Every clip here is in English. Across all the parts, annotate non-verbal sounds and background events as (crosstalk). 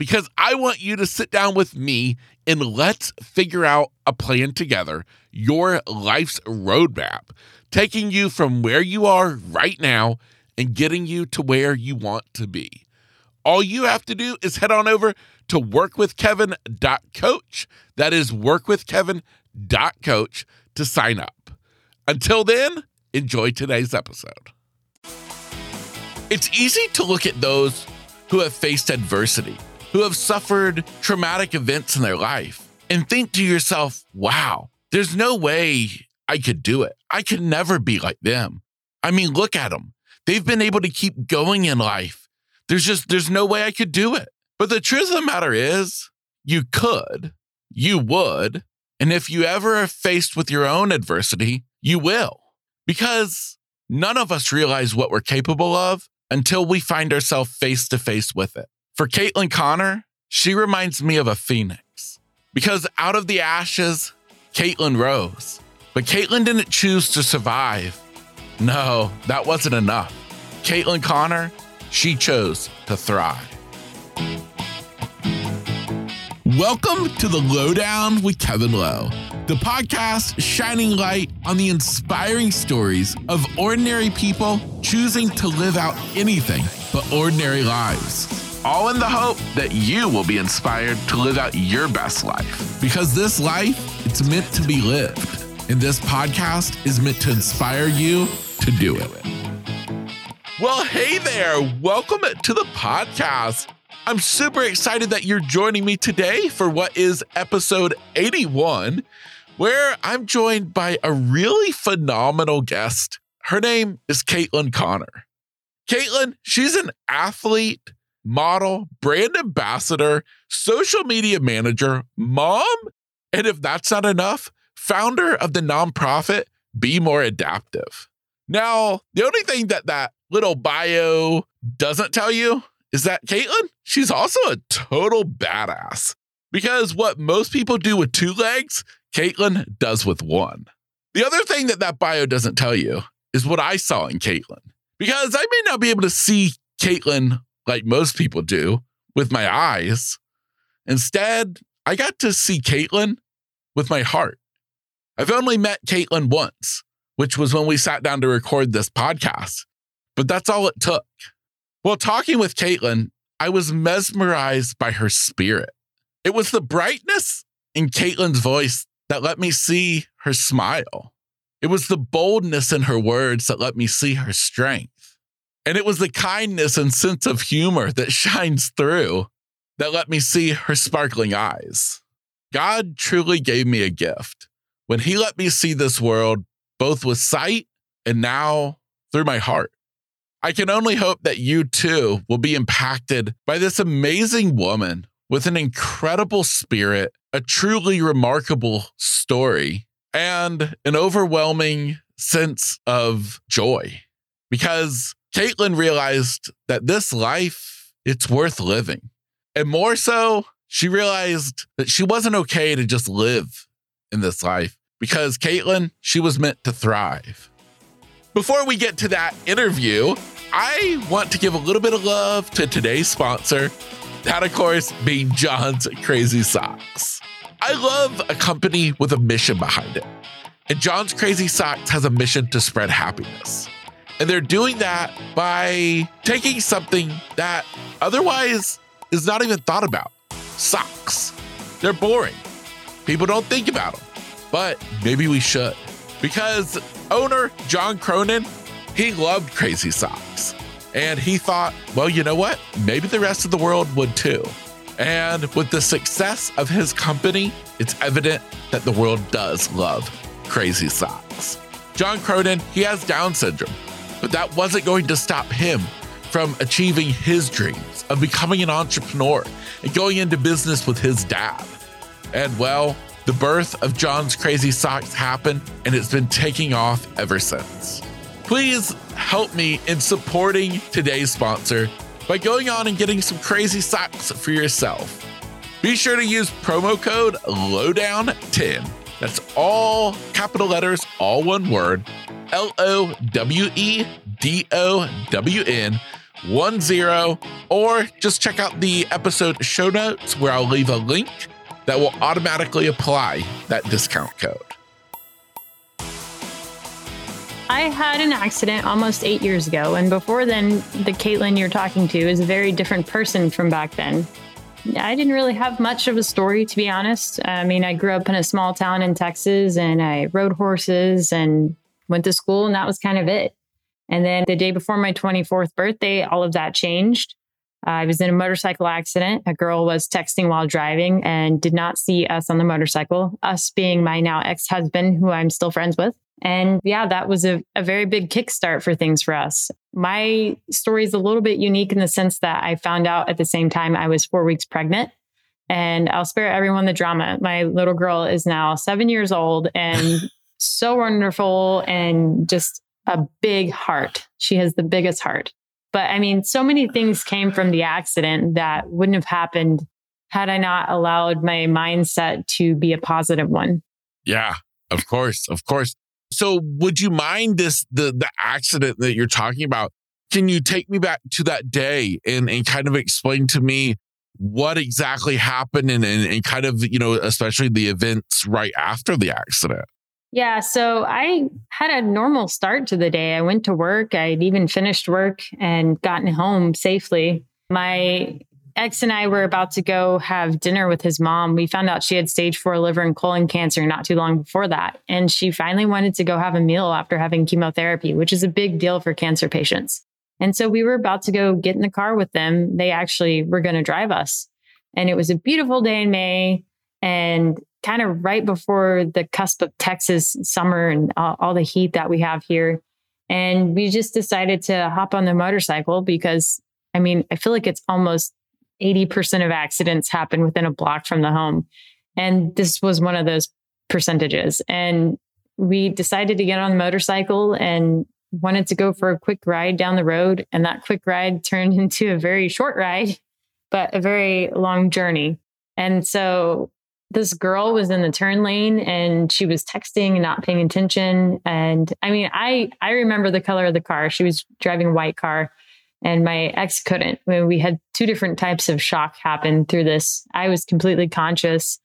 because I want you to sit down with me and let's figure out a plan together, your life's roadmap, taking you from where you are right now and getting you to where you want to be. All you have to do is head on over to workwithkevin.coach. That is workwithkevin.coach to sign up. Until then, enjoy today's episode. It's easy to look at those who have faced adversity, who have suffered traumatic events in their life, and think to yourself, wow, there's no way I could do it. I could never be like them. I mean, look at them. They've been able to keep going in life. There's just, there's no way I could do it. But the truth of the matter is, you could, you would. And if you ever are faced with your own adversity, you will. Because none of us realize what we're capable of until we find ourselves face to face with it. For Caitlin Conner, she reminds me of a phoenix. Because out of the ashes, Caitlin rose. But Caitlin didn't choose to survive. No, that wasn't enough. Caitlin Conner, she chose to thrive. Welcome to the Lowe Down with Kevin Lowe, the podcast shining light on the inspiring stories of ordinary people choosing to live out anything but ordinary lives. All in the hope that you will be inspired to live out your best life. Because this life, it's meant to be lived. And this podcast is meant to inspire you to do it. Well, hey there. Welcome to the podcast. I'm super excited that you're joining me today for what is episode 81, where I'm joined by a really phenomenal guest. Her name is Caitlin Conner. Caitlin, she's an athlete, model, brand ambassador, social media manager, mom, and if that's not enough, founder of the nonprofit Be More Adaptive. Now, the only thing that that little bio doesn't tell you is that Caitlin, she's also a total badass. Because what most people do with two legs, Caitlin does with one. The other thing that that bio doesn't tell you is what I saw in Caitlin. Because I may not be able to see Caitlin like most people do with my eyes. Instead, I got to see Caitlin with my heart. I've only met Caitlin once, which was when we sat down to record this podcast, but that's all it took. While talking with Caitlin, I was mesmerized by her spirit. It was the brightness in Caitlin's voice that let me see her smile. It was the boldness in her words that let me see her strength. And it was the kindness and sense of humor that (laughs) shines through that let me see her sparkling eyes. God truly gave me a gift when He let me see this world both with sight and now through my heart. I can only hope that you too will be impacted by this amazing woman with an incredible spirit, a truly remarkable story, and an overwhelming sense of joy. Because Caitlin realized that this life, it's worth living. And more so, she realized that she wasn't okay to just live in this life because Caitlin, she was meant to thrive. Before we get to that interview, I want to give a little bit of love to today's sponsor, that of course being John's Crazy Socks. I love a company with a mission behind it. And John's Crazy Socks has a mission to spread happiness. And they're doing that by taking something that otherwise is not even thought about socks. They're boring. People don't think about them, but maybe we should. Because owner John Cronin he loved crazy socks. And he thought, well, you know what? Maybe the rest of the world would too. And with the success of his company, it's evident that the world does love crazy socks. John Cronin, he has Down syndrome, but that wasn't going to stop him from achieving his dreams of becoming an entrepreneur and going into business with his dad. And well, The birth of John's Crazy Socks happened, and it's been taking off ever since. Please help me in supporting today's sponsor by going on and getting some crazy socks for yourself. Be sure to use promo code LOWEDOWN10. That's all capital letters, all one word L O W E D O W N 10, or just check out the episode show notes where I'll leave a link that will automatically apply that discount code. I had an accident almost eight years ago. And before then, the Caitlin you're talking to is a very different person from back then. I didn't really have much of a story, to be honest. I mean, I grew up in a small town in Texas and I rode horses and went to school, and that was kind of it. And then the day before my 24th birthday, all of that changed. I was in a motorcycle accident. A girl was texting while driving and did not see us on the motorcycle, us being my now ex husband, who I'm still friends with. And yeah, that was a, a very big kickstart for things for us. My story is a little bit unique in the sense that I found out at the same time I was four weeks pregnant. And I'll spare everyone the drama. My little girl is now seven years old and (laughs) so wonderful and just a big heart. She has the biggest heart. But I mean, so many things came from the accident that wouldn't have happened had I not allowed my mindset to be a positive one. Yeah, of course, of course. So would you mind this the the accident that you're talking about? Can you take me back to that day and, and kind of explain to me what exactly happened and, and, and kind of, you know, especially the events right after the accident? Yeah, so I had a normal start to the day. I went to work, I'd even finished work and gotten home safely. My ex and I were about to go have dinner with his mom. We found out she had stage four liver and colon cancer not too long before that. And she finally wanted to go have a meal after having chemotherapy, which is a big deal for cancer patients. And so we were about to go get in the car with them. They actually were going to drive us. And it was a beautiful day in May and kind of right before the cusp of Texas summer and all, all the heat that we have here. And we just decided to hop on the motorcycle because I mean, I feel like it's almost 80% of accidents happen within a block from the home. And this was one of those percentages. And we decided to get on the motorcycle and wanted to go for a quick ride down the road. And that quick ride turned (laughs) into a very short ride, but a very long journey. And so this girl was in the turn lane and she was texting and not paying attention. And I mean, I I remember the color of the car. She was driving a white car and my ex couldn't. Mean, we had two different types of shock happen through this. I was completely conscious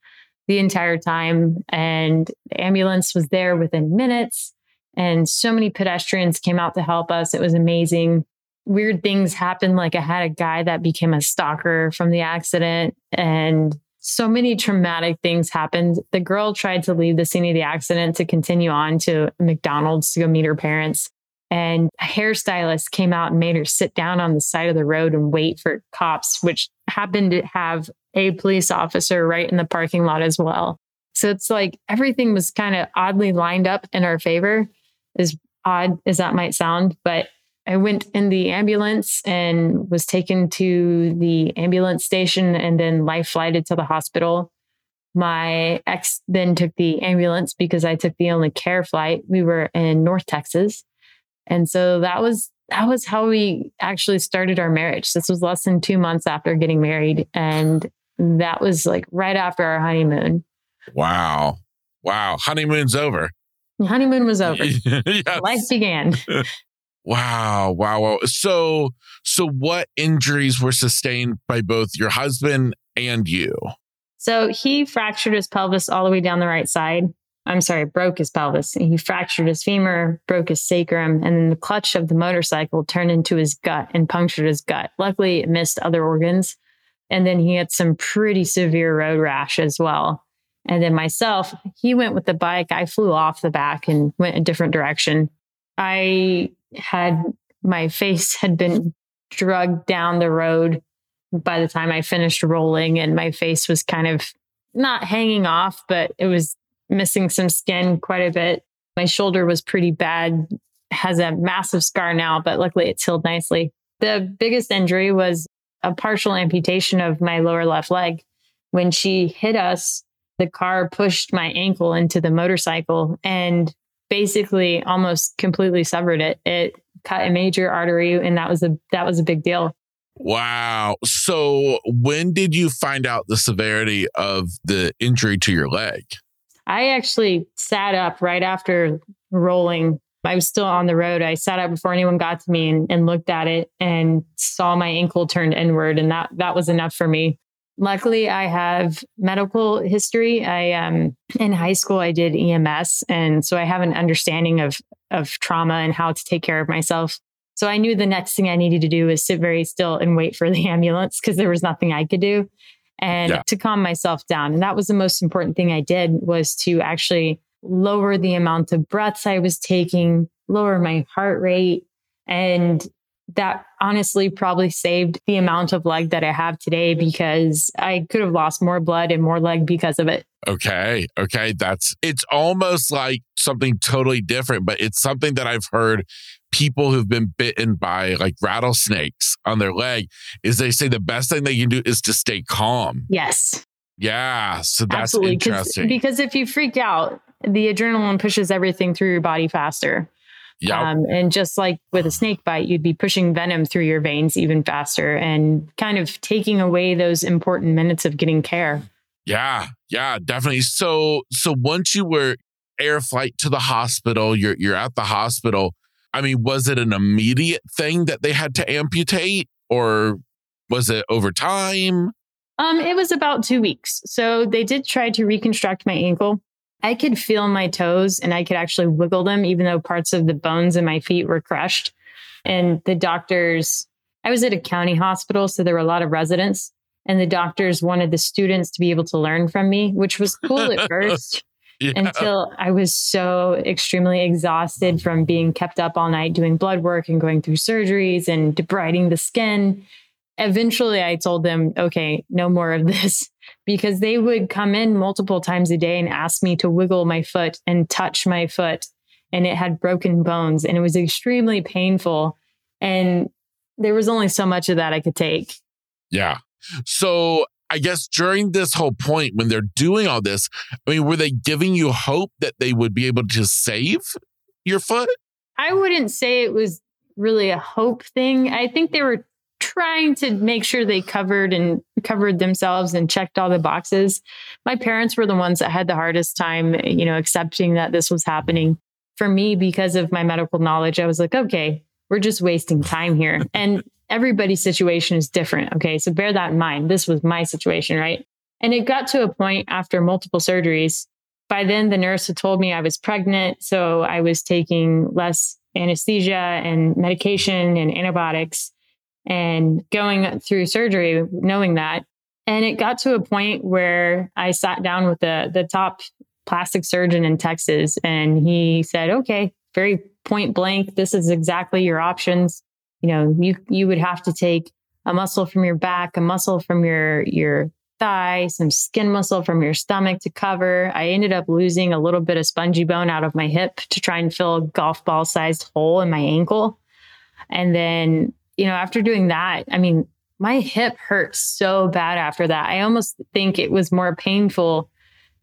the entire time, and the ambulance was there within minutes. And so many pedestrians came out to help us. It was amazing. Weird things happened. Like I had a guy that became a stalker from the accident, and so many traumatic things happened. The girl tried to leave the scene of the accident to continue on to McDonald's to go meet her parents. And a hairstylist came out and made her sit down on the side of the road and wait for cops, which happened to have a police officer right in the parking lot as well. So it's like everything was kind of oddly lined up in our favor, as odd as that might sound. But I went in the ambulance and was taken to the ambulance station and then life flighted to the hospital. My ex then took the ambulance because I took the only care flight. We were in North Texas. And so that was that was how we actually started our marriage. This was less than 2 months after getting married and that was like right after our honeymoon. Wow. Wow. Honeymoon's over. honeymoon was (laughs) over. yes. Life began. (laughs) wow. Wow. Wow. So so what injuries were sustained by both your husband and you? So he fractured his pelvis all the way down the right side. I'm sorry, broke his pelvis. He fractured his femur, broke his sacrum, and then the clutch of the motorcycle turned into his gut and punctured his gut. Luckily, it missed other organs. And then he had some pretty severe road rash as well. And then myself, he went with the bike. I flew off the back and went a different direction. I had my face had been drugged down the road by the time I finished rolling, and my face was kind of not hanging off, but it was missing some skin quite a bit. My shoulder was pretty bad, has a massive scar now, but luckily it's healed nicely. The biggest injury was a partial amputation of my lower left leg. When she hit us, the car pushed my ankle into the motorcycle and basically almost completely severed it. It cut a major artery and that was a that was a big deal. Wow. So when did you find out the severity of the injury to your leg? I actually sat up right after rolling. I was still on the road. I sat up before anyone got to me and, and looked at it and saw my ankle turned inward. And that that was enough for me. Luckily, I have medical history. I um in high school I did EMS, and so I have an understanding of of trauma and how to take care of myself. So I knew the next thing I needed to do was sit very still and wait for the (laughs) ambulance because there was nothing I could do and yeah. to calm myself down. And that was the most important thing I did was to actually lower the amount of breaths I was taking, lower my heart rate, and that honestly probably saved the amount of leg that I have today because I could have lost more blood and more leg because of it. Okay. Okay. That's it's almost like something totally different, but it's something that I've heard people who've been bitten by like rattlesnakes on their leg is they say the best thing they can do is to stay calm. Yes. Yeah. So that's Absolutely. interesting. Because if you freak out, the adrenaline pushes everything through your body faster. Yeah. Um, and just like with a snake bite, you'd be pushing venom through your veins even faster and kind of taking away those important minutes of getting care. Yeah. Yeah, definitely. So so once you were air flight to the hospital, you're you're at the hospital. I mean, was it an immediate thing that they had to amputate or was it over time? Um, it was about two weeks. So they did try to reconstruct my ankle. I could feel my toes and I could actually wiggle them, even though parts of the bones in my feet were crushed. And the doctors, I was at a county hospital, so there were a lot of residents, and the doctors wanted the students to be able to learn from me, which was cool at (laughs) first. (laughs) Yeah. Until I was so extremely exhausted from being kept up all night doing blood work and going through surgeries and debriding the skin eventually I told them, okay, no more of this (laughs) because they would come in multiple times a day and ask me to wiggle my foot and touch my foot. And it had broken bones and it was extremely painful. And there was only so much of that I could take. Yeah. So I guess during this whole point, when they're doing all this, I mean, were they giving you hope that they would be able to save your foot? I wouldn't say it was really a hope thing. I think they were trying to make sure they covered and covered themselves and checked all the boxes. My parents were the ones that had the hardest time, you know, accepting that this was happening. For me, because of my medical knowledge, I was like, okay, we're just wasting time here. And everybody's situation is different. Okay. So bear that in mind. This was my situation, right? And it got to a point after multiple surgeries. By then, the nurse had told me I was pregnant. So I was taking less anesthesia and medication and antibiotics and going through surgery knowing that. And it got to a point where I sat down with the the top plastic surgeon in Texas and he said, "Okay, very point blank, this is exactly your options. You know, you you would have to take a muscle from your back, a muscle from your your thigh, some skin muscle from your stomach to cover. I ended up losing a little bit of spongy bone out of my hip to try and fill a golf ball sized hole in my ankle. And then you know, after doing that, I mean, my hip hurt so bad after that. I almost think it was more painful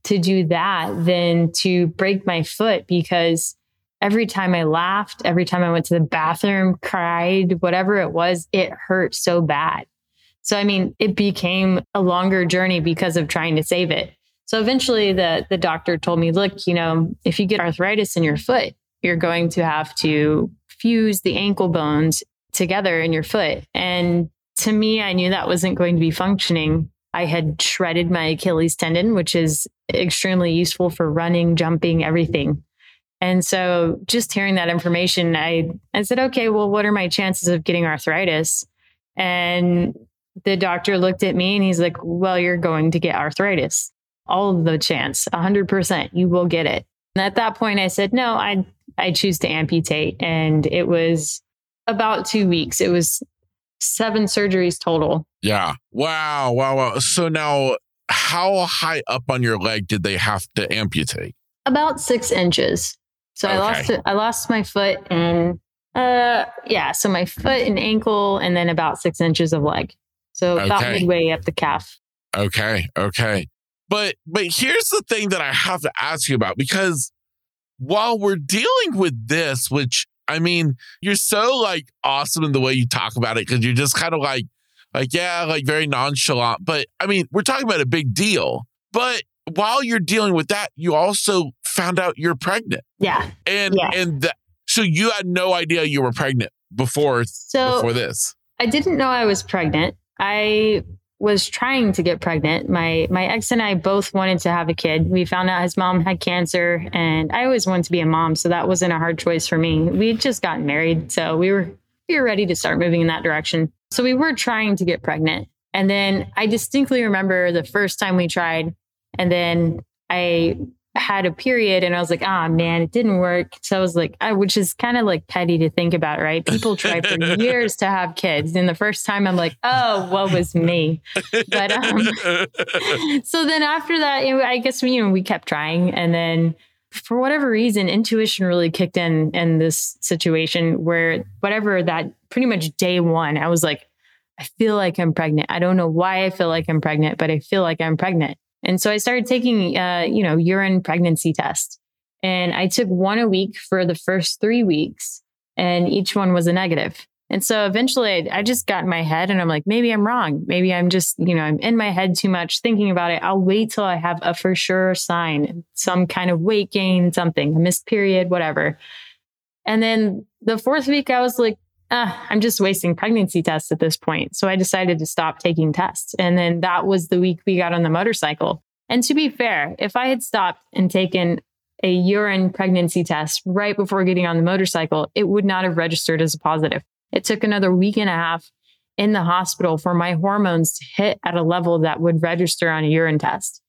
to do that than to break my foot because every time I laughed, every time I went to the bathroom, cried, whatever it was, it hurt so bad. So I mean, it became a longer journey because of trying to save it. So eventually the the doctor told me, look, you know, if you get arthritis in your foot, you're going to have to fuse the ankle bones together in your foot. And to me, I knew that wasn't going to be functioning. I had shredded my Achilles tendon, which is extremely useful for running, jumping, everything. And so just hearing that information, I, I said, okay, well, what are my chances of getting arthritis? And the doctor looked at me and he's like, well, you're going to get arthritis. All of the chance, 100%, you will get it. And at that point, I said, no, I, I choose to amputate. And it was about two weeks. It was seven surgeries total. Yeah. Wow. Wow. Wow. So now, how high up on your leg did they have to amputate? About six inches. So okay. I lost it. I lost my foot and uh yeah, so my foot and ankle, and then about six inches of leg. So about midway up the calf. Okay. Okay. But but here's the thing that I have to ask you about because while we're dealing with this, which I mean, you're so like awesome in the way you talk about it because you're just kind of like, like, yeah, like very nonchalant. But I mean, we're talking about a big deal. But while you're dealing with that, you also found out you're pregnant. Yeah. And Yeah. and the, so you had no idea you were pregnant before So before this. I didn't know I was pregnant. I was trying to get pregnant. My my ex and I both wanted to have a kid. We found out his mom had cancer and I always wanted to be a mom, so that wasn't a hard choice for me. We had just gotten married, so we were we were ready to start moving in that direction. So we were trying to get pregnant. And then I distinctly remember the first time we tried and then I had a period and I was like, ah, man, it didn't work. So I was like, I, which is kind of like petty to think about, right? People try for (laughs) years to have kids. And the first time I'm like, oh, what was me? But, um, (laughs) so then after that, know, I guess you know, we kept trying. And then for whatever reason, intuition really kicked in in this situation where whatever that pretty much day one, I was like, I feel like I'm pregnant. I don't know why I feel like I'm pregnant, but I feel like I'm pregnant. And so I started taking, uh, you know, urine pregnancy test. And I took one a week for the first three weeks, and each one was a negative. And so eventually I, I just got in my head and I'm like, maybe I'm wrong. Maybe I'm just, you know, I'm in my head too much thinking about it. I'll wait till I have a for sure sign, some kind of weight gain, something, a missed period, whatever. And then the fourth week, I was like, ah, I'm just wasting pregnancy tests at this point. So I decided to stop taking tests. And then that was the week we got on the motorcycle. And to be fair, if I had stopped and taken a urine pregnancy test right before getting on the motorcycle, it would not have registered as a positive. It took another week and a half in the hospital for my hormones to hit at a level that would register on a urine test.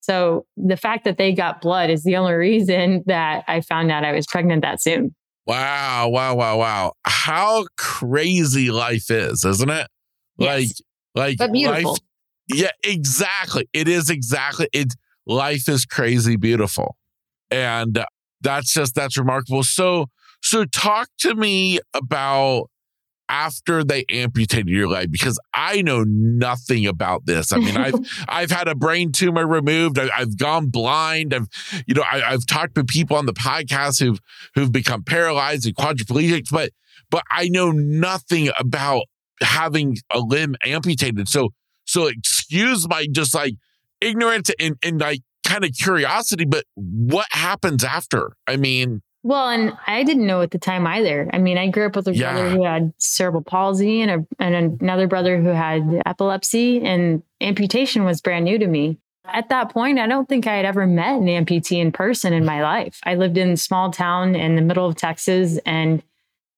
So the fact that they got blood is the only reason that I found out I was pregnant that soon. Wow, wow, wow, wow. How crazy life is, isn't it? Like Yes. like beautiful. life Yeah, exactly. It is exactly it life is crazy beautiful. And that's just that's remarkable. So so talk to me about after they amputated your leg because I know nothing about this. I mean, I've (laughs) I've had a brain tumor removed. I, I've gone blind. I've you know I, I've talked to people on the podcast who've who've become paralyzed and quadriplegics, but but I know nothing about having a limb amputated. So so excuse my just like ignorance and and like kind of curiosity. But what happens after? I mean, Well, and I didn't know at the time either. I mean, I grew up with a Yeah. brother who had cerebral palsy and a and another brother who had epilepsy, and amputation was brand new to me. At that point, I don't think I had ever met an amputee in person in my life. I lived in a small town in the middle of Texas, and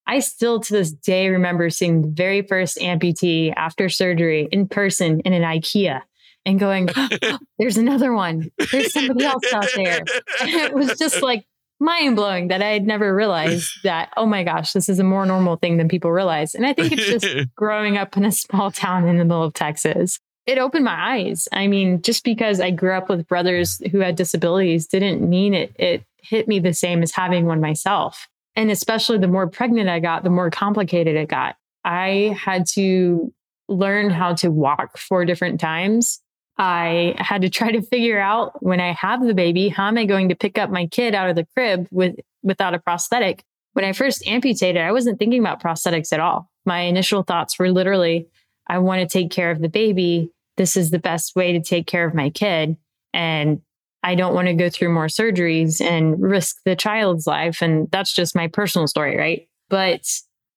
I still to this day remember seeing the very first amputee after surgery in person in an IKEA and going, (laughs) "There's another one. There's somebody else out there." And (laughs) (laughs) it was just like mind blowing that I had never realized (laughs) that, oh my gosh, this is a more normal thing than people realize. And I think it's just (laughs) growing up in a small town in the middle of Texas. It opened my eyes. I mean, just because I grew up with brothers who had disabilities didn't mean it it hit me the same as having one myself. And especially the more pregnant I got, the more complicated it got. I had to learn how to walk four different times. I had to try to figure out when I have the baby, how am I going to pick up my kid out of the crib with without a prosthetic? When I first amputated, I wasn't thinking about prosthetics at all. My initial thoughts were literally, I want to take care of the baby. This is the best way to take care of my kid. And I don't want to go through more surgeries and risk the child's life. And that's just my personal story, right? But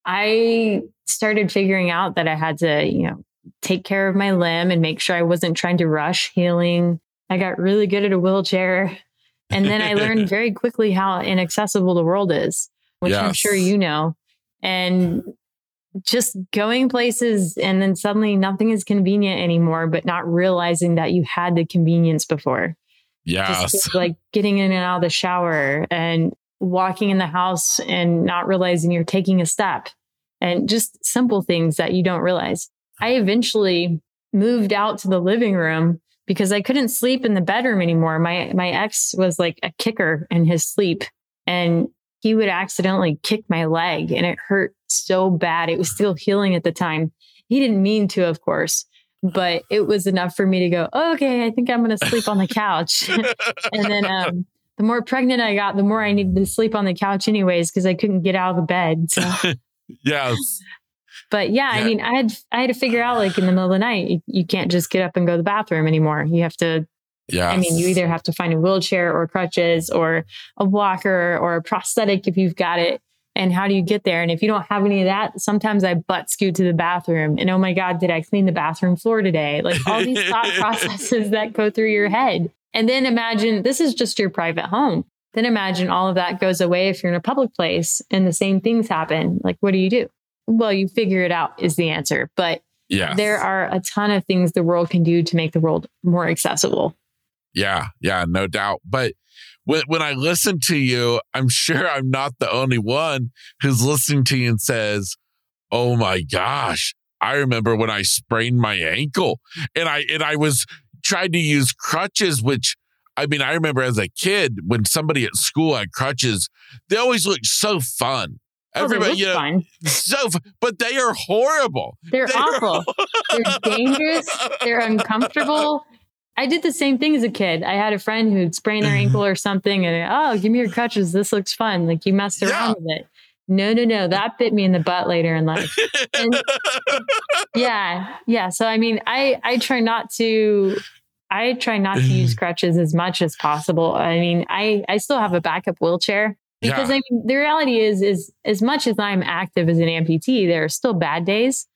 I started figuring out that I had to, you know, take care of my limb and make sure I wasn't trying to rush healing. I got really good at a wheelchair. And then I learned (laughs) very quickly how inaccessible the world is, which I'm sure you know. And just going places and then suddenly nothing is convenient anymore, but not realizing that you had the convenience before. yes. Just like getting in and out of the shower and walking in the house and not realizing you're taking a step and just simple things that you don't realize. I eventually moved out to the living room because I couldn't sleep in the bedroom anymore. My my ex was like a kicker in his sleep and he would accidentally kick my leg and it hurt so bad. It was still healing at the time. He didn't mean to, of course, but it was enough for me to go, oh, okay, I think I'm going to sleep on the couch. (laughs) and then um, the more pregnant I got, the more I needed to sleep on the couch anyways, because I couldn't get out of the bed. So. (laughs) yes. But yeah, yeah, I mean, I had I had to figure out like in the middle of the night, you, you can't just get up and go to the bathroom anymore. You have to yeah. I mean, you either have to find a wheelchair or crutches or a walker or a prosthetic if you've got it. And how do you get there? And if you don't have any of that, sometimes I butt scoot to the bathroom and oh my God, did I clean the bathroom floor today? Like all these thought (laughs) processes that go through your head. And then imagine this is just your private home. Then imagine all of that goes away if you're in a public place and the same things happen. Like, what do you do? Well, you figure it out is the answer. But yeah, there are a ton of things the world can do to make the world more accessible. Yeah, yeah, no doubt. But when, when I listen to you, I'm (laughs) sure I'm not the only one who's listening to you and says, Oh my gosh, I remember when I sprained my ankle and I and I was trying to use crutches, which I mean, I remember as a kid when somebody at school had crutches, they always looked so fun. Oh, Everybody, you know, fun. so, but they are horrible. They're, they're awful. they're (laughs) dangerous. They're uncomfortable. I did the same thing as a kid. I had a friend who'd sprain their ankle or something, and oh, give me your crutches. This looks fun. Like you messed around yeah. with it. No, no, no. That bit me in the butt later in life. And (laughs) yeah, yeah. So I mean, I I try not to. I try not to use (clears throat) crutches as much as possible. I mean, I I still have a backup wheelchair because yeah. I mean, the reality is is as much as I'm active as an amputee, there are still bad days.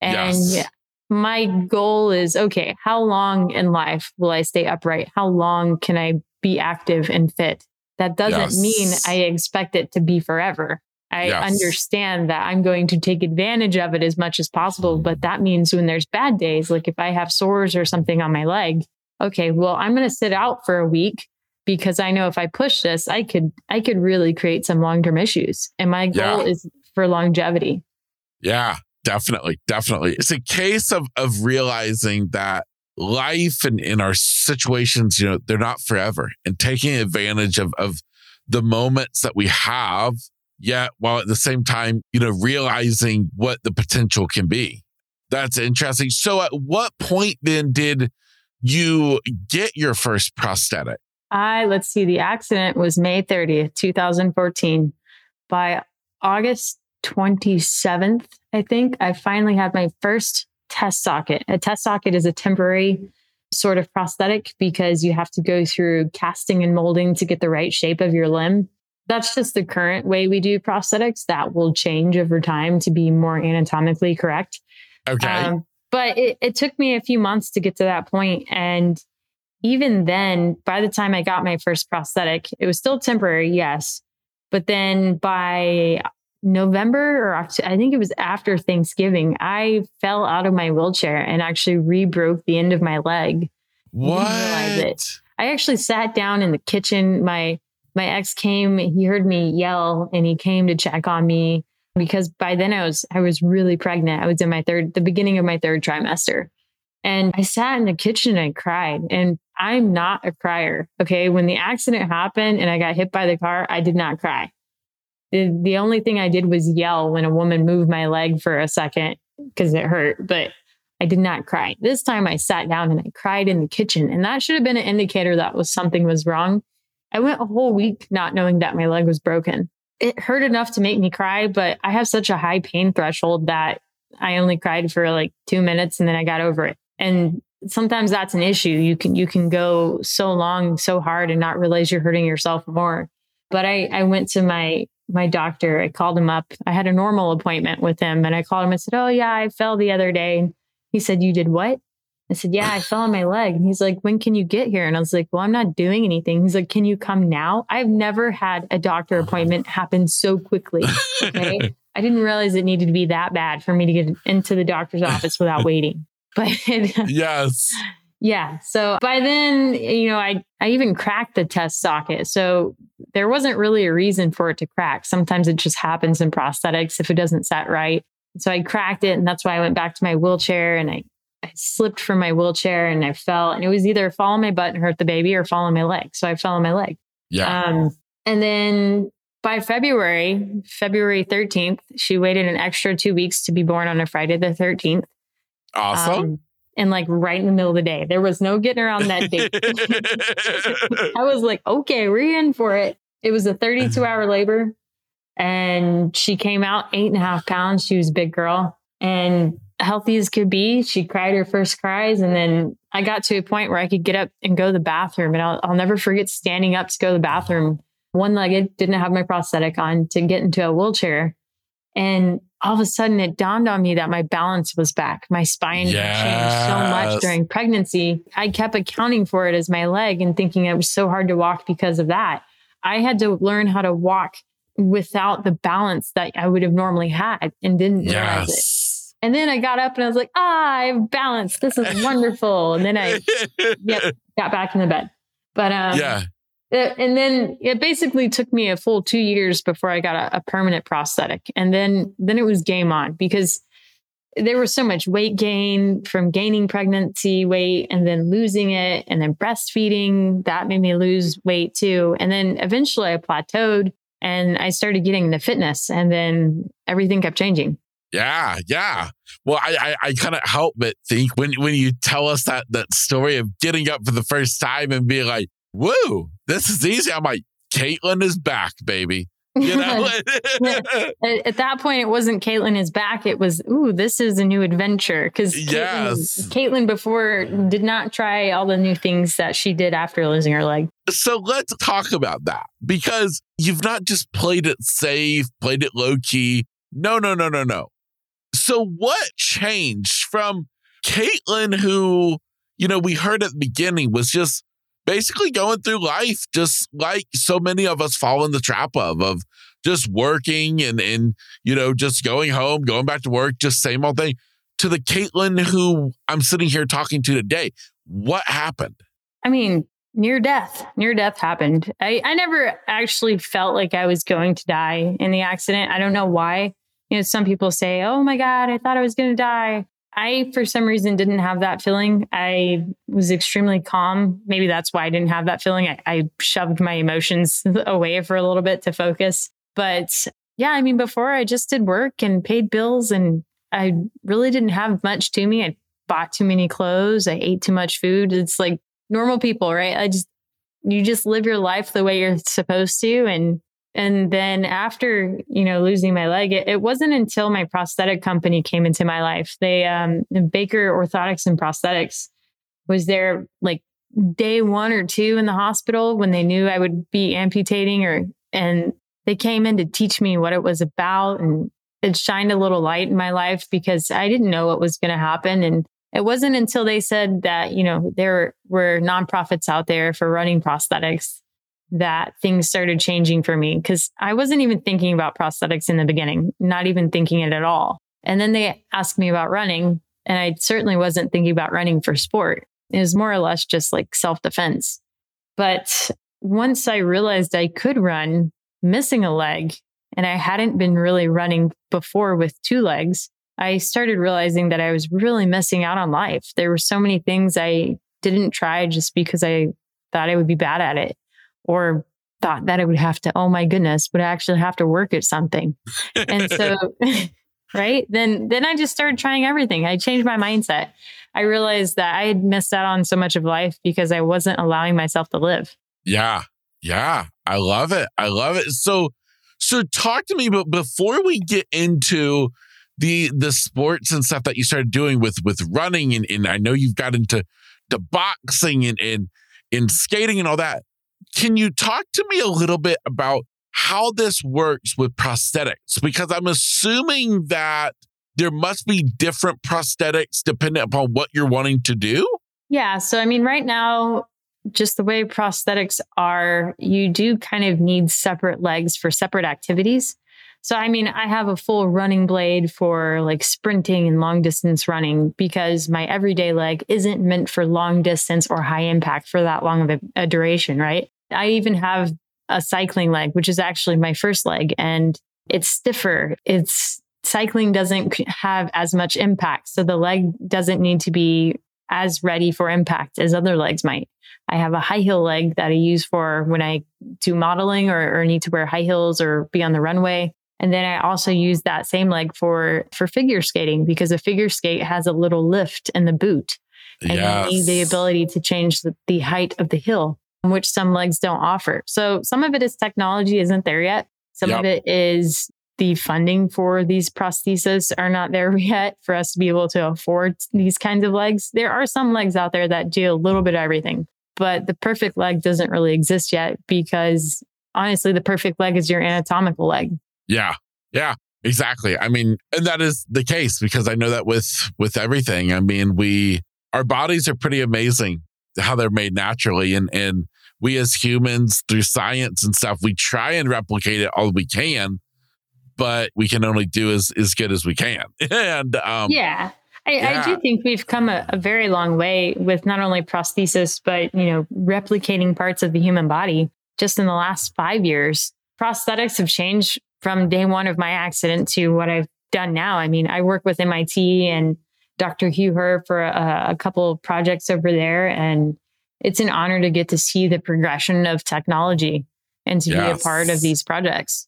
And yes my goal is okay, how long in life will I stay upright? How long can I be active and fit? That doesn't yes. mean I expect it to be forever. I yes. understand that I'm going to take advantage of it as much as possible, but that means when there's bad days, like if I have sores or something on my leg, okay, well, I'm going to sit out for a week because I know if I push this, I could I could really create some long-term issues. And my goal yeah. is for longevity. Yeah. Definitely, definitely. It's a case of of realizing that life and in our situations, you know, they're not forever and taking advantage of of the moments that we have, yet while at the same time, you know, realizing what the potential can be. That's interesting. So at what point then did you get your first prosthetic? I let's see, the accident was May 30th, 2014. By August 27th, I think, I finally had my first test socket. A test socket is a temporary sort of prosthetic because you have to go through casting and molding to get the right shape of your limb. That's just the current way we do prosthetics. That will change over time to be more anatomically correct. Okay. Um, but it, it took me a few months to get to that. And even then, by the time I got my first prosthetic, it was still temporary, yes. But then by November or October, I think it was after Thanksgiving, I fell out of my wheelchair and actually re-broke the end of my leg. What? I actually sat down in the kitchen. My my ex came, he heard me yell and he came to check on me because by then I was I was really pregnant. I was in my third the beginning of my third trimester. And I sat in the kitchen and cried. And I'm not a crier. Okay. When the accident happened and I got hit by the car, I did not cry. The, the only thing I did was yell when a woman moved my leg for a second because it hurt, but I did not cry. This time I sat down and I cried in the kitchen, and that should have been an indicator that was something was wrong. I went a whole week not knowing that my leg was broken. It hurt enough to make me cry, but I have such a high pain threshold that I only cried for like 2 minutes and then I got over it. And sometimes that's an issue. You can you can go so long, so hard and not realize you're hurting yourself more. But I I went to my my doctor, I called him up. I had a normal appointment with him and I called him and said, Oh, yeah, I fell the other day. He said, You did what? I said, Yeah, I (laughs) fell on my leg. And he's like, When can you get here? And I was like, Well, I'm not doing anything. He's like, Can you come now? I've never had a doctor oh, appointment happen so quickly. Okay. (laughs) I didn't realize it needed to be that bad for me to get into the doctor's office without waiting. But (laughs) yes. Yeah. So by then, you know, I, I even cracked the test socket. So there wasn't really a reason for it to crack. Sometimes it just happens in prosthetics if it doesn't set right. So I cracked it. And that's why I went back to my wheelchair and I, I slipped from my wheelchair and I fell. And it was either fall on my butt and hurt the baby or fall on my leg. So I fell on my leg. Yeah. Um, and then by February, February 13th, she waited an extra two weeks to be born on a Friday the 13th. Awesome. Um, and like right in the middle of the day. There was no getting around that date. (laughs) (laughs) I was like, okay, we're in for it. It was a 32 hour labor and she came out eight and a half pounds. She was a big girl and healthy as could be. She cried her first cries. And then I got to a point where I could get up and go to the bathroom. And I'll, I'll never forget standing up to go to the bathroom, one legged, didn't have my prosthetic on to get into a wheelchair. And all of a sudden it dawned on me that my balance was back. My spine yes. changed so much during pregnancy. I kept accounting for it as my leg and thinking it was so hard to walk because of that. I had to learn how to walk without the balance that I would have normally had and didn't yes. realize it. And then I got up and I was like, ah, I have balance. This is wonderful. and then I (laughs) yep, got back in the bed. But um, yeah. Uh, and then it basically took me a full two years before I got a, a permanent prosthetic. And then then it was game on because there was so much weight gain from gaining pregnancy weight and then losing it and then breastfeeding that made me lose weight too and then eventually i plateaued and I started getting into fitness and then everything kept changing. Yeah, yeah. Well, I I, I kind of help but think when when you tell us that that story of getting up for the first time and being like, "Woo, this is easy." I'm like, "Caitlin is back, baby." You know? (laughs) At that point, it wasn't Caitlin is back. It was, ooh, this is a new adventure. Because yes. Caitlin before did not try all the new things that she did after losing her leg. So let's talk about that because you've not just played it safe, played it low key. No, no, no, no, no. So what changed from Caitlin, who, you know, we heard at the beginning was just basically going through life just like so many of us fall in the trap of of just working and and you know just going home going back to work just same old thing. To the caitlin who i'm sitting here talking to today what happened? I mean near death near death happened. I i never actually felt like i was going to die in the accident. I don't know why. You know some people say oh my god i thought i was going to die I, for some reason, didn't have that feeling. I was extremely calm. Maybe that's why I didn't have that feeling. I, I shoved my emotions (laughs) away for a little bit to focus. But yeah, I mean, before I just did work and paid bills, and I really didn't have much to me. I bought too many clothes. I ate too much food. It's like normal people, right? I just, you just live your life the way you're supposed to. And and then after, you know, losing my leg, it, it, wasn't until my prosthetic company came into my life. They, um, Baker Orthotics and Prosthetics was there like day one or two in the hospital when they knew I would be amputating or, and they came in to teach me what it was about. And it shined a little light in my life because I didn't know what was going to happen. And it wasn't until they said that, you know, there were nonprofits out there for running prosthetics that things started changing for me because I wasn't even thinking about prosthetics in the beginning, not even thinking it at all. And then they asked me about running, and I certainly wasn't thinking about running for sport. It was more or less just like self defense. But once I realized I could run missing a leg, and I hadn't been really running before with two legs, I started realizing that I was really missing out on life. There were so many things I didn't try just because I thought I would be bad at it or thought that I would have to, oh my goodness, would I actually have to work at something? And so, (laughs) (laughs) right. Then, then I just started trying everything. I changed my mindset. I realized that I had missed out on so much of life because I wasn't allowing myself to live. Yeah. Yeah. I love it. I love it. So, so talk to me, but before we get into the, the sports and stuff that you started doing with, with running and, and I know you've got into the boxing and, and, and skating and all that can you talk to me a little bit about how this works with prosthetics? Because I'm assuming that there must be different prosthetics depending upon what you're wanting to do. Yeah. So, I mean, right now, just the way prosthetics are, you do kind of need separate legs for separate activities. So, I mean, I have a full running blade for like sprinting and long distance running because my everyday leg isn't meant for long distance or high impact for that long of a, a duration, right? I even have a cycling leg, which is actually my first leg, and it's stiffer. It's cycling doesn't have as much impact. So the leg doesn't need to be as ready for impact as other legs might. I have a high heel leg that I use for when I do modeling or, or need to wear high heels or be on the runway. And then I also use that same leg for for figure skating because a figure skate has a little lift in the boot. And Yes. you need the ability to change the, the height of the hill, which some legs don't offer. So some of it is technology isn't there yet. Some of it is the funding for these prostheses are not there (laughs) yet for us to be able to afford these kinds of legs. There are some legs out there that do a little bit of everything, but the perfect leg doesn't really exist yet because honestly, the perfect leg is your anatomical leg. Yeah. Yeah. Exactly. I mean, and that is the case because I know that with with everything. I mean, we our bodies are pretty amazing how they're made naturally and and we as humans through science and stuff, we try and replicate it all we can, but we can only do as as good as we can. (laughs) and um yeah. I, I do think we've come a, a very long way with not only prosthesis, but you know, replicating parts of the human body just in the last five years. Prosthetics have changed from day one of my accident to what I've done now. I mean, I work with MIT and Dr. Hugh Herr for a, a couple of projects over there, and it's an honor to get to see the progression of technology and to be a part of these projects.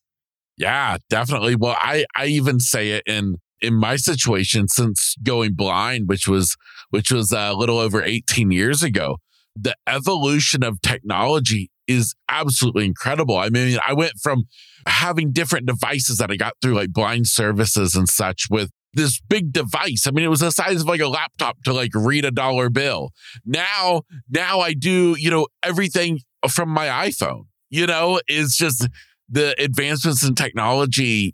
Yeah, definitely. Well, I I even say it in in my situation since going blind, which was which was a little over 18 years ago. The evolution of technology is absolutely incredible. I mean, I went from having different devices that I got through like blind services and such with this big device. I mean, it was the size of like a laptop to like read a dollar bill. Now, now I do, you know, everything from my iPhone. You know, it's just the advancements in technology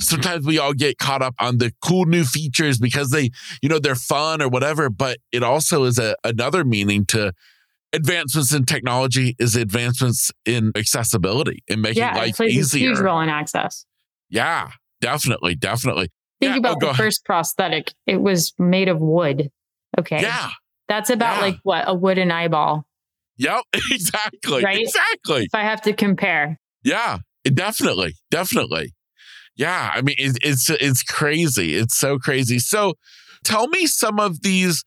sometimes we all get caught up on the cool new features because they you know they're fun or whatever but it also is a, another meaning to advancements in technology is advancements in accessibility and making Yeah, it life plays a easier huge role in access. yeah definitely definitely Think Yeah, oh, about go the first prosthetic. It was made of wood. Okay. yeah That's about Yeah. like what a wooden eyeball. yep (laughs) exactly Right? exactly If I have to compare. Yeah, definitely, definitely. Yeah, I mean it, it's it's crazy. It's so crazy. So, tell me some of these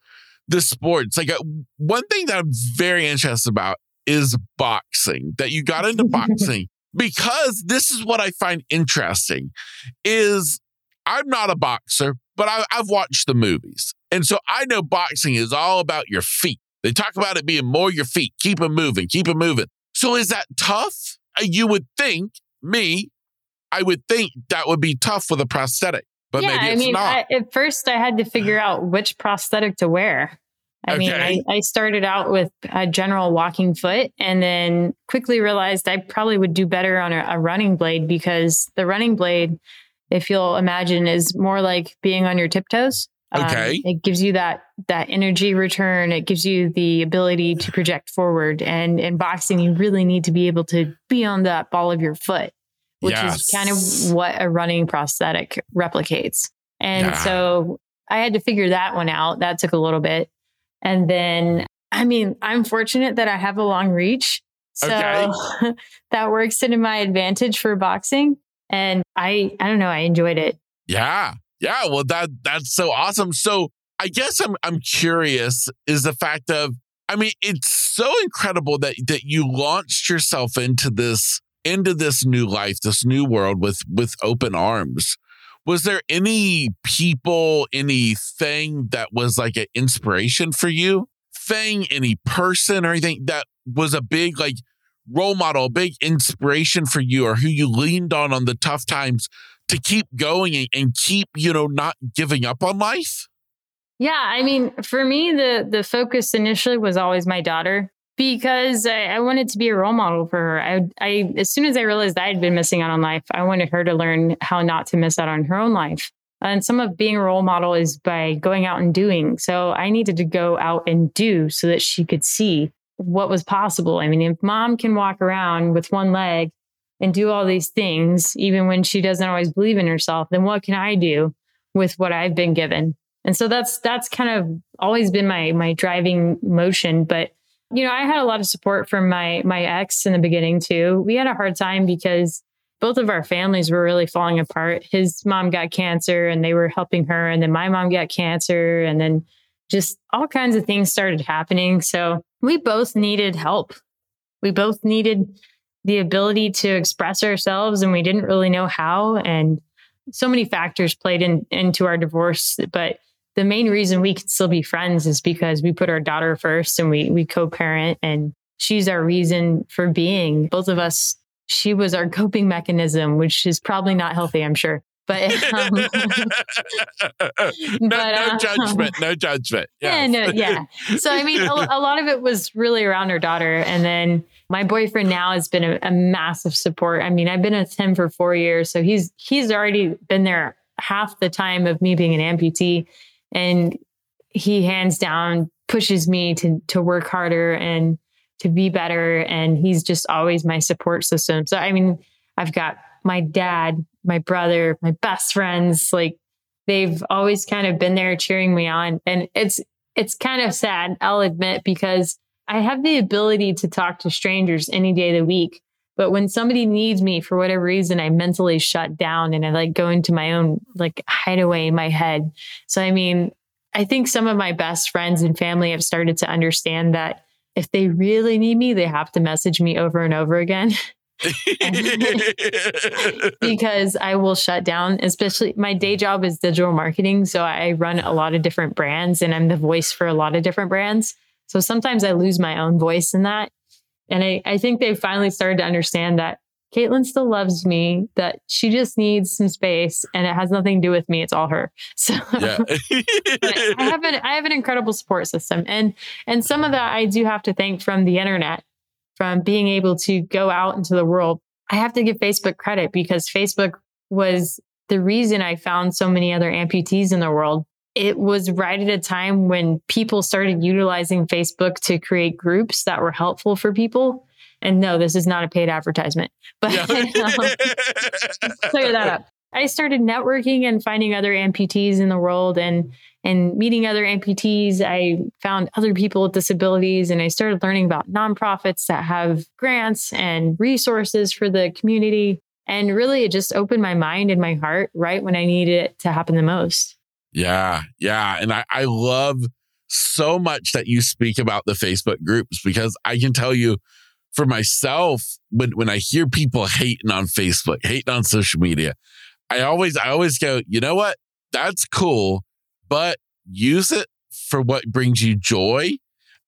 the sports. Like uh, one thing that I'm very interested about is boxing. That you got into (laughs) boxing because this is what I find interesting. Is I'm not a boxer, but I, I've watched the movies, and so I know boxing is all about your feet. They talk about it being more your feet, keep them moving, keep them moving. So is that tough? Uh, You would think me, I would think that would be tough with a prosthetic, but yeah, maybe I it's mean, not. I, at first I had to figure out which prosthetic to wear. I mean, I, I started out with a general walking foot and then quickly realized I probably would do better on a, a running blade because the running blade, if you'll imagine, is more like being on your tiptoes. Um, Okay. it gives you that that energy return. It gives you the ability to project forward. And in boxing, you really need to be able to be on that ball of your foot, which Yes. is kind of what a running prosthetic replicates. And Yeah. so I had to figure that one out. That took a little bit. And then, I mean, I'm fortunate that I have a long reach. So Okay. (laughs) that works into my advantage for boxing. And I, I don't know, I enjoyed it. Yeah. Yeah. Well, that that's so awesome. So I guess I'm I'm curious is the fact of I mean, it's so incredible that that you launched yourself into this into this new life, this new world with with open arms. Was there any people, anything that was like an inspiration for you? Thing, any person or anything that was a big like role model, a big inspiration for you, or who you leaned on on the tough times to keep going and, and keep, you know, not giving up on life? Yeah, I mean, for me, the the focus initially was always my daughter because I, I wanted to be a role model for her. I, I, as soon as I realized I had been missing out on life, I wanted her to learn how not to miss out on her own life. And some of being a role model is by going out and doing. So I needed to go out and do so that she could see what was possible. I mean, if mom can walk around with one leg and do all these things, even when she doesn't always believe in herself, then what can I do with what I've been given? And so that's that's kind of always been my my driving motion. But you know, I had a lot of support from my my ex in the beginning too. We had a hard time because both of our families were really falling apart. His mom got cancer and they were helping her, and then my mom got cancer, and then just all kinds of things started happening. So we both needed help. We both needed the ability to express ourselves and we didn't really know how. And so many factors played in, into our divorce. But the main reason we can still be friends is because we put our daughter first and we, we co parent and she's our reason for being. Both of us, she was our (laughs) coping mechanism, which is probably not healthy, I'm sure. But, um, (laughs) no, but, no uh, judgment, (laughs) no judgment. yeah, no, yeah. So I mean, a, a lot of it was really around her daughter, and then my boyfriend now has been a, a massive support. I mean, I've been with him for four years, so he's he's already been there half the time of me being an amputee, and he hands down pushes me to to work harder and to be better, and he's just always my support system. So I mean, I've got my dad, my brother, my best friends, like they've always kind of been there cheering me on. And it's it's kind of sad, I'll admit, because I have the ability to talk to strangers any day of the week. But when somebody needs me for whatever reason, I mentally shut down and I like go into my own like hideaway in my head. So, I mean, I think some of my best friends and family have started to understand that if they really need me, they have to message me over and over again. (laughs) because I will shut down, especially my day job is digital marketing. So I run a lot of different brands and I'm the voice for a lot of different brands. So sometimes I lose my own voice in that. And I, I think they finally started to understand that Caitlin still loves me, that she just needs some space and it has nothing to do with me. It's all her. (laughs) So yeah. I have an I have an incredible support system. And and some of that I do have to thank from the internet from being able to go out into the world. I have to give Facebook credit because Facebook was the reason I found so many other amputees in the world. It was right at a time when people started utilizing Facebook to create groups that were helpful for people. And no, this is not a paid advertisement, (laughs) but yeah. (laughs) um, clear that up. I started networking and finding other amputees in the world and and meeting other amputees. I found other people with disabilities and I started learning about nonprofits that have grants and resources for the community. And really, it just opened my mind and my heart right when I needed it to happen the most. Yeah. Yeah. And I, I love so much that you speak about the Facebook groups because I can tell you for myself, when, when I hear people hating on Facebook, hating on social media, I always, I always go, you know what? That's cool but use it for what brings you joy.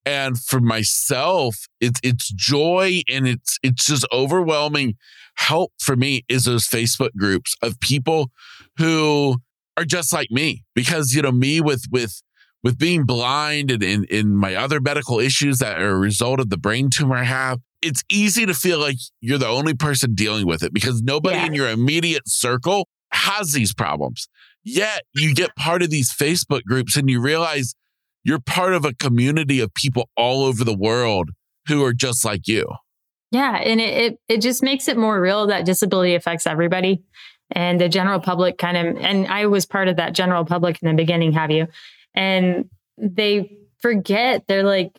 And for myself, it's it's joy and it's it's just overwhelming help for me is those Facebook groups of people who are just like me. Because, you know, me with with with being blind and in, in my other medical issues that are a result of the brain tumor I have, it's easy to feel like you're the only person dealing with it because nobody yeah. in your immediate circle has these problems. Yet you get part of these Facebook groups and you realize you're part of a community of people all over the world who are just like you. Yeah. And it, it, it just makes it more real that disability affects everybody and the general public kind of, and I was part of that general public in the beginning, have you? And they forget, they're like,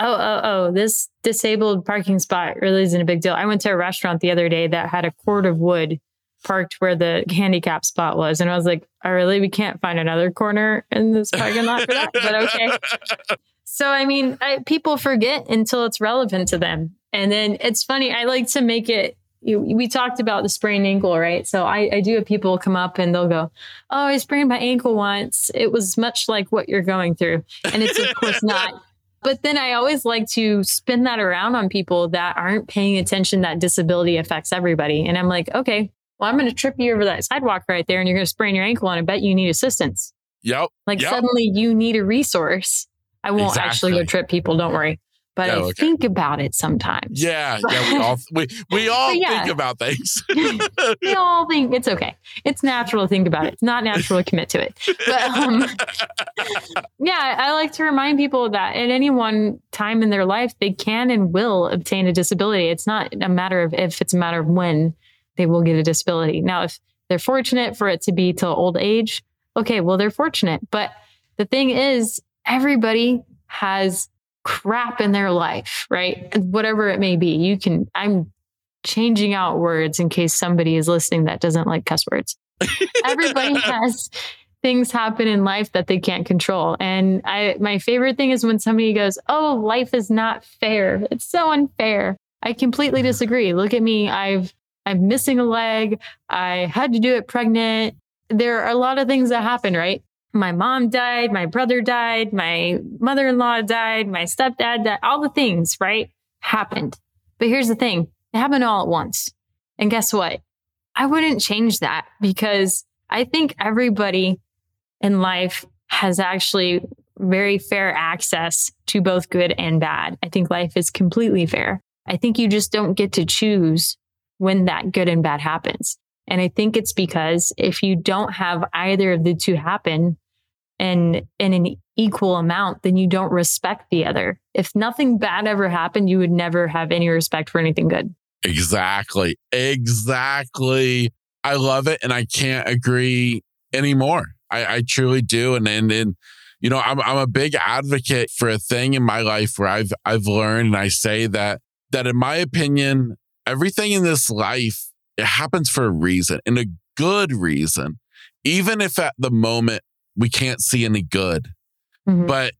oh, oh, oh, this disabled parking spot really isn't a big deal. I went to a restaurant the other day that had a cord of wood parked where the handicap spot was. And I was like, oh, really? We can't find another corner in this parking lot for that? But okay. (laughs) So, I mean, I, people forget until it's relevant to them. And then it's funny, I like to make it. You, we talked about the sprained ankle, right? So I, I do have people come up and they'll go, Oh, I sprained my ankle once. It was much like what you're going through. And it's, of course, not. (laughs) But then I always like to spin that around on people that aren't paying attention that disability affects everybody. And I'm like, okay, well, I'm going to trip you over that sidewalk right there and you're going to sprain your ankle and I bet you need assistance. Yep. Like yep. suddenly you need a resource. I won't exactly. actually go trip people. Don't worry. But oh, I okay. think about it sometimes. Yeah, yeah, we all we, we (laughs) all yeah. think about things. (laughs) we all think it's okay. It's natural to think about it. It's not natural to commit to it. But um, (laughs) yeah, I like to remind people that at any one time in their life, they can and will obtain a disability. It's not a matter of if; it's a matter of when they will get a disability. Now, if they're fortunate for it to be till old age, okay, well, they're fortunate. But the thing is, everybody has crap in their life, right? Whatever it may be. You can, I'm changing out words in case somebody is listening that doesn't like cuss words. Everybody (laughs) has things happen in life that they can't control. And I my favorite thing is when somebody goes, "Oh, life is not fair. It's so unfair." I completely disagree. Look at me. I've I'm missing a leg. I had to do it pregnant. There are a lot of things that happen, right? My mom died, my brother died, my mother-in-law died, my stepdad died, all the things, right? Happened. But here's the thing. It happened all at once. And guess what? I wouldn't change that because I think everybody in life has actually very fair access to both good and bad. I think life is completely fair. I think you just don't get to choose when that good and bad happens. And I think it's because if you don't have either of the two happen in, in an equal amount, then you don't respect the other. If nothing bad ever happened, you would never have any respect for anything good. Exactly. Exactly. I love it. And I can't agree anymore. I, I truly do. And, and, and, you know, I'm, I'm a big advocate for a thing in my life where I've, I've learned and I say that, that in my opinion, everything in this life, it happens for a reason and a good reason, even if at the moment we can't see any good. Mm-hmm. But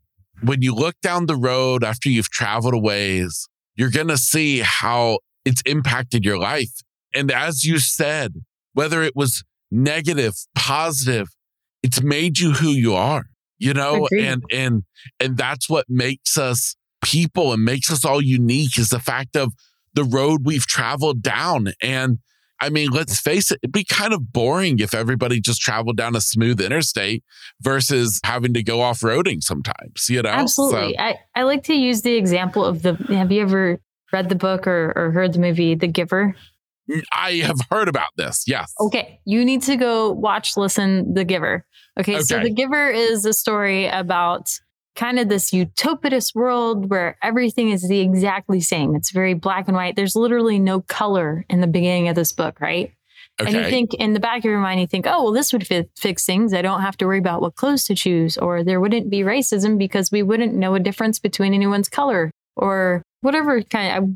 when you look down the road after you've traveled a ways, you're going to see how it's impacted your life. And as you said, whether it was negative, positive, it's made you who you are, you know, Agreed. and, and, and that's what makes us people and makes us all unique is the fact of the road we've traveled down. And I mean, let's face it, it'd be kind of boring if everybody just traveled down a smooth interstate versus having to go off roading sometimes, you know? Absolutely. So, I, I like to use the example of the have you ever read the book or, or heard the movie The Giver? Mm, I have heard about this. Yes. Okay. You need to go watch, listen, The Giver. Okay. okay. So The Giver is a story about kind of this utopitous world where everything is the exactly same. It's very black and white. There's literally no color in the beginning of this book, right? Okay. And you think in the back of your mind, you think, oh, well, this would fi- fix things. I don't have to worry about what clothes to choose, or there wouldn't be racism because we wouldn't know a difference between anyone's color, or whatever kind of,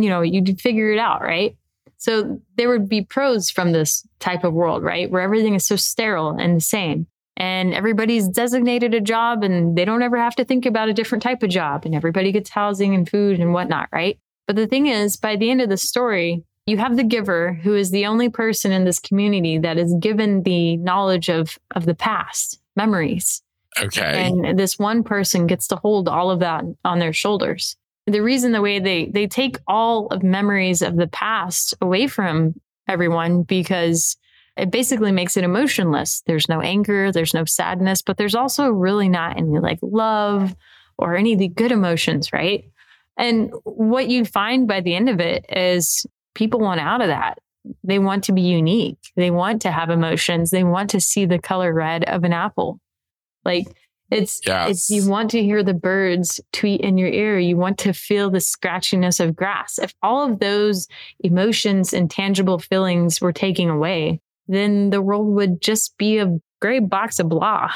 you know, you'd figure it out, right? So there would be pros from this type of world, right? Where everything is so sterile and the same. And everybody's designated a job and they don't ever have to think about a different type of job. And everybody gets housing and food and whatnot, right? But the thing is, by the end of the story, you have the giver who is the only person in this community that is given the knowledge of, of the past, memories. Okay. And this one person gets to hold all of that on their shoulders the reason the way they they take all of memories of the past away from everyone because it basically makes it emotionless. There's no anger, there's no sadness, but there's also really not any like love or any of the good emotions, right? And what you find by the end of it is people want out of that. They want to be unique. They want to have emotions. They want to see the color red of an apple. Like it's, yes. it's you want to hear the birds tweet in your ear. You want to feel the scratchiness of grass. If all of those emotions and tangible feelings were taken away, then the world would just be a gray box of blah.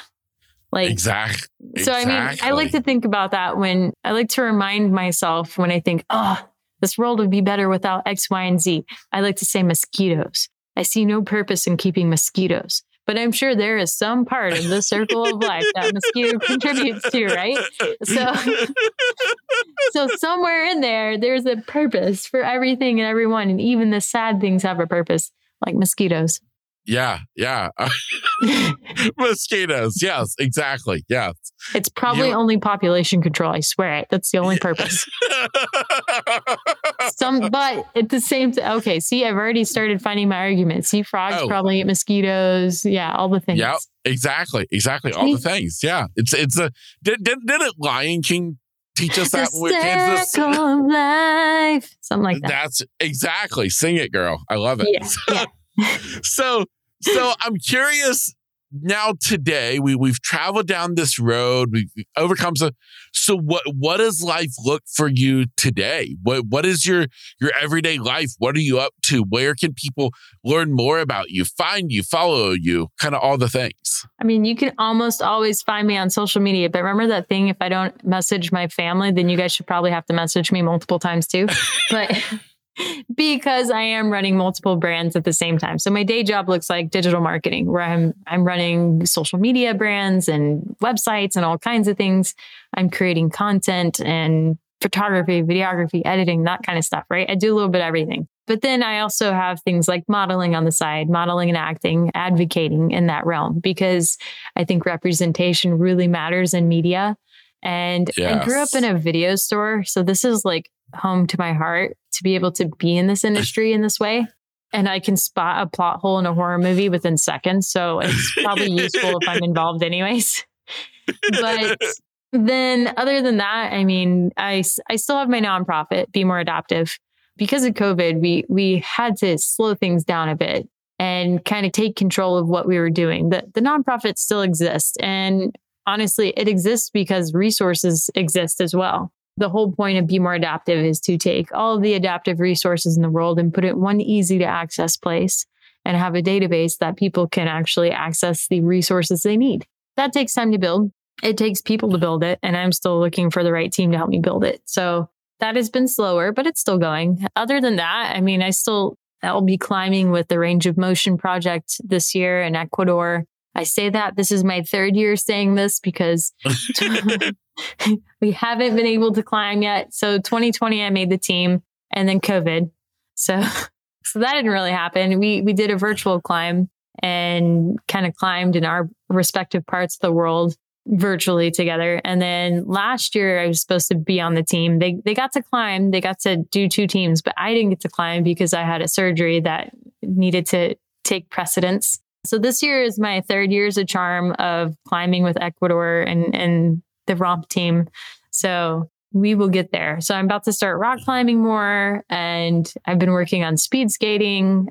Like exactly. So I mean, I like to think about that when I like to remind myself when I think, oh, this world would be better without X, Y, and Z. I like to say mosquitoes. I see no purpose in keeping mosquitoes but I'm sure there is some part of the circle of life that mosquito (laughs) contributes to, right? So, so somewhere in there, there's a purpose for everything and everyone, and even the sad things have a purpose, like mosquitoes. Yeah, yeah. (laughs) (laughs) Mosquitoes. Yes, exactly. Yes. It's probably you... only population control. I swear it. That's the only purpose. (laughs) Some, but at the same time, okay. See, I've already started finding my arguments. See, frogs oh. probably eat mosquitoes. Yeah, all the things. Yeah, exactly, exactly. All the things. Yeah, it's it's a did did, did it Lion King teach us that with Kansas? of life, something like that. That's exactly. Sing it, girl. I love it. Yeah. yeah. So so I'm curious now today we we've traveled down this road we've overcome so so what what does life look for you today? What what is your your everyday life? What are you up to? Where can people learn more about you find you follow you kind of all the things? I mean you can almost always find me on social media but remember that thing if i don't message my family then you guys should probably have to message me multiple times too. (laughs) But (laughs) because I am running multiple brands at the same time. So my day job looks like digital marketing where I'm I'm running social media brands and websites and all kinds of things. I'm creating content and photography, videography, editing, that kind of stuff, right? I do a little bit of everything. But then I also have things like modeling on the side, modeling and acting, advocating in that realm because I think representation really matters in media. And yes. I grew up in a video store. So this is like home to my heart to be able to be in this industry in this way. And I can spot a plot hole in a horror movie within seconds. So it's probably useful if I'm (laughs) involved, anyways. (laughs) But then, other than that, I mean, I, I still have my nonprofit, Be More Adaptive because of COVID, we we had to slow things down a bit and kind of take control of what we were doing. The the nonprofit still exists. And honestly, it exists because resources exist as well. The whole point of Be More Adaptive is to take all the adaptive resources in the world and put it one easy to access place and have a database that people can actually access the resources they need. That takes time to build. It takes people to build it. And I'm still looking for the right team to help me build it. So that has been slower, but it's still going. Other than that, I mean, I still, I'll be climbing with the Range of Motion project this year in Ecuador. I say that this is my third year saying this because (laughs) (laughs) (laughs) we haven't been able to climb yet. So 2020, I made the team and then COVID. So, (laughs) so that didn't really happen. We, we did a virtual climb and kind of climbed in our respective parts of the world virtually together. And then last year I was supposed to be on the team. They they got to climb, they got to do two teams, but I didn't get to climb because I had a surgery that needed to take precedence. So this year is my third year's a charm of climbing with Ecuador and and the ROMP team. So we will get there. So I'm about to start rock climbing more and I've been working on speed skating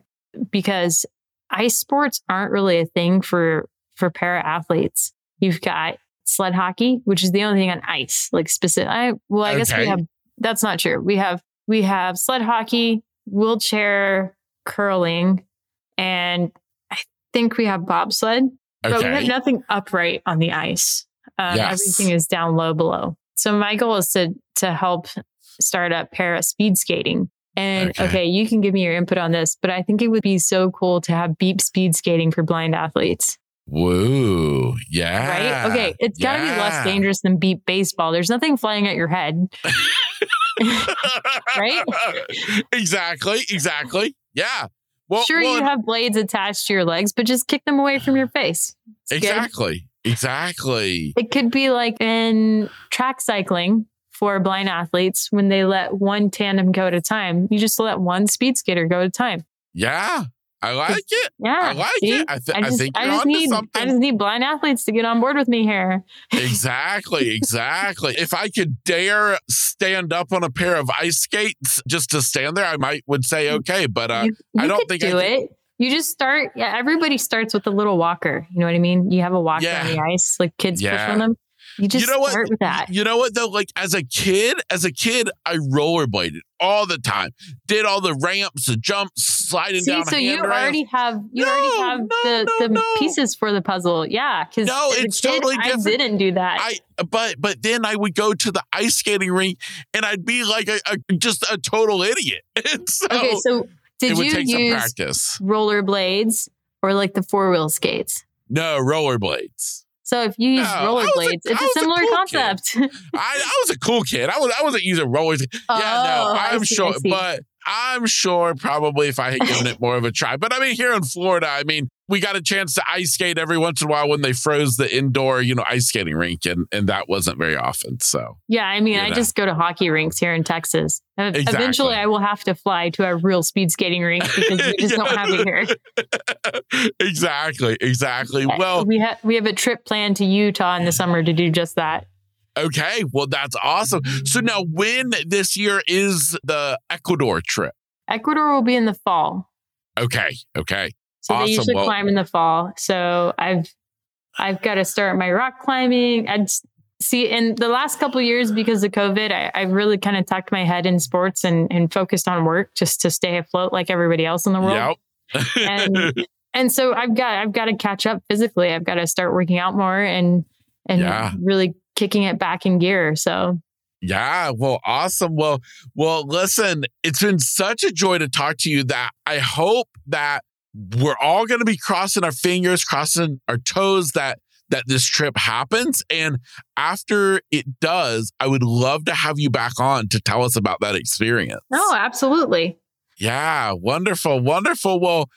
because ice sports aren't really a thing for for para athletes. You've got sled hockey, which is the only thing on ice, like specific. I, well, I okay. guess we have, that's not true. We have, we have sled hockey, wheelchair curling, and I think we have bobsled, okay. but we have nothing upright on the ice. Um, yes. Everything is down low below. So my goal is to, to help start up para speed skating. And okay. okay, you can give me your input on this, but I think it would be so cool to have beep speed skating for blind athletes. Whoa. Yeah. Right? Okay. It's got to be less dangerous than beep baseball. There's nothing flying at your head. (laughs) right? Exactly. Exactly. Yeah. Well, sure, well, you have blades attached to your legs, but just kick them away from your face. It's exactly. Good. Exactly. It could be like in track cycling for blind athletes when they let one tandem go at a time. You just let one speed skater go at a time. Yeah. I like it. Yeah, I like see? it. I, th- I, just, I think I just need something. I just need blind athletes to get on board with me here. exactly, (laughs) exactly. if I could dare stand up on a pair of ice skates just to stand there, I might would say okay. But uh, you, you I don't think do I it. You just start. Yeah, everybody starts with a little walker. You know what I mean? You have a walker yeah. on the ice, like kids yeah. push on them. You just you know start what? with that. You know what though? Like as a kid, as a kid, I rollerbladed all the time. Did all the ramps, the jumps, sliding See, down. So you already have you no, already have no, the, no, the pieces for the puzzle. Yeah, because no, it's kid, totally different. I didn't do that. I but but then I would go to the ice skating rink and I'd be like a, a just a total idiot. so (laughs) okay, so did you use rollerblades or like the four wheel skates? No, rollerblades. So if you use no, rollerblades, it's a similar a cool concept. I, I, was a cool kid. I was I wasn't using rollers. Oh, yeah, no, I'm see, sure, but I'm sure probably if I had given it (laughs) more of a try. But I mean, here in Florida, I mean, we got a chance to ice skate every once in a while when they froze the indoor, you know, ice skating rink, and and that wasn't very often. So yeah, I mean, I know. just go to hockey rinks here in Texas. Exactly. Eventually, I will have to fly to a real speed skating rink because we just don't have it here. (laughs) exactly, exactly. Well, we have we have a trip planned to Utah in the summer to do just that. Okay, well that's awesome. So now, when this year is the Ecuador trip? Ecuador will be in the fall. Okay, okay. So awesome. they usually well, climb in the fall. So I've I've got to start my rock climbing. And see in the last couple years because of COVID, I, I really kind of tucked my head in sports and, and focused on work just to stay afloat like everybody else in the world. Yep. and (laughs) and so I've got I've got to catch up physically. I've got to start working out more and and yeah. really kicking it back in gear. So yeah, well, awesome. Well, well, listen, it's been such a joy to talk to you that I hope that we're all going to be crossing our fingers, crossing our toes that that this trip happens. And after it does, I would love to have you back on to tell us about that experience. Oh, absolutely. Yeah, wonderful, wonderful. Well,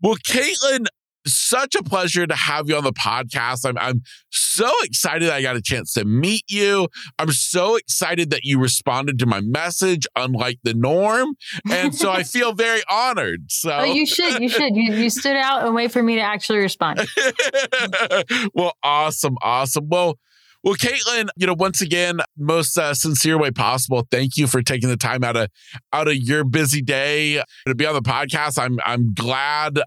well, Caitlin, such a pleasure to have you on the podcast. I'm I'm so excited I got a chance to meet you. I'm so excited that you responded to my message, unlike the norm, and so I (laughs) feel very honored. So oh, you should, you should. You, you stood out and wait for me to actually respond. (laughs) well, awesome, awesome. Well. Well, Caitlin, you know, once again, most uh, sincere way possible. Thank you for taking the time out of out of your busy day to be on the podcast. I'm I'm glad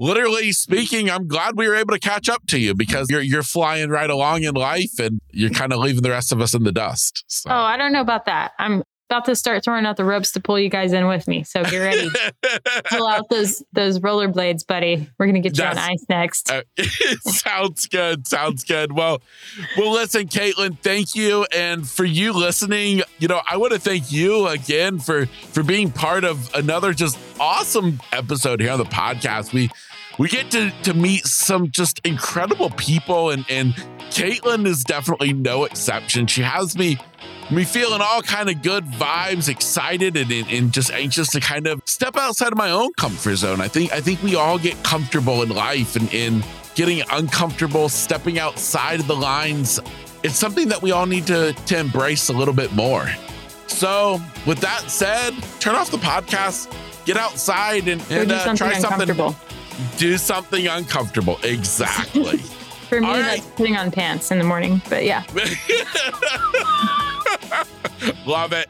literally speaking, I'm glad we were able to catch up to you because you're you're flying right along in life and you're kind of leaving the rest of us in the dust. So. Oh, I don't know about that. I'm about to start throwing out the ropes to pull you guys in with me. So get ready. (laughs) pull out those those rollerblades, buddy. We're gonna get you That's, on ice next. Uh, (laughs) sounds good. Sounds good. Well, well, listen, Caitlin, thank you, and for you listening. You know, I want to thank you again for for being part of another just awesome episode here on the podcast. We we get to, to meet some just incredible people and, and Caitlin is definitely no exception. She has me me feeling all kind of good vibes, excited and, and just anxious to kind of step outside of my own comfort zone. I think I think we all get comfortable in life and in getting uncomfortable, stepping outside of the lines. It's something that we all need to, to embrace a little bit more. So, with that said, turn off the podcast, get outside and, and uh, try something do something uncomfortable. Exactly. (laughs) For me, All that's right. putting on pants in the morning. But yeah. (laughs) Love it.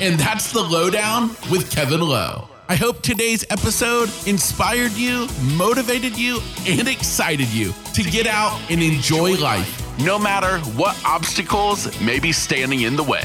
And that's the Lowe Down with Kevin Lowe. I hope today's episode inspired you, motivated you, and excited you to get out and enjoy life. No matter what obstacles may be standing in the way.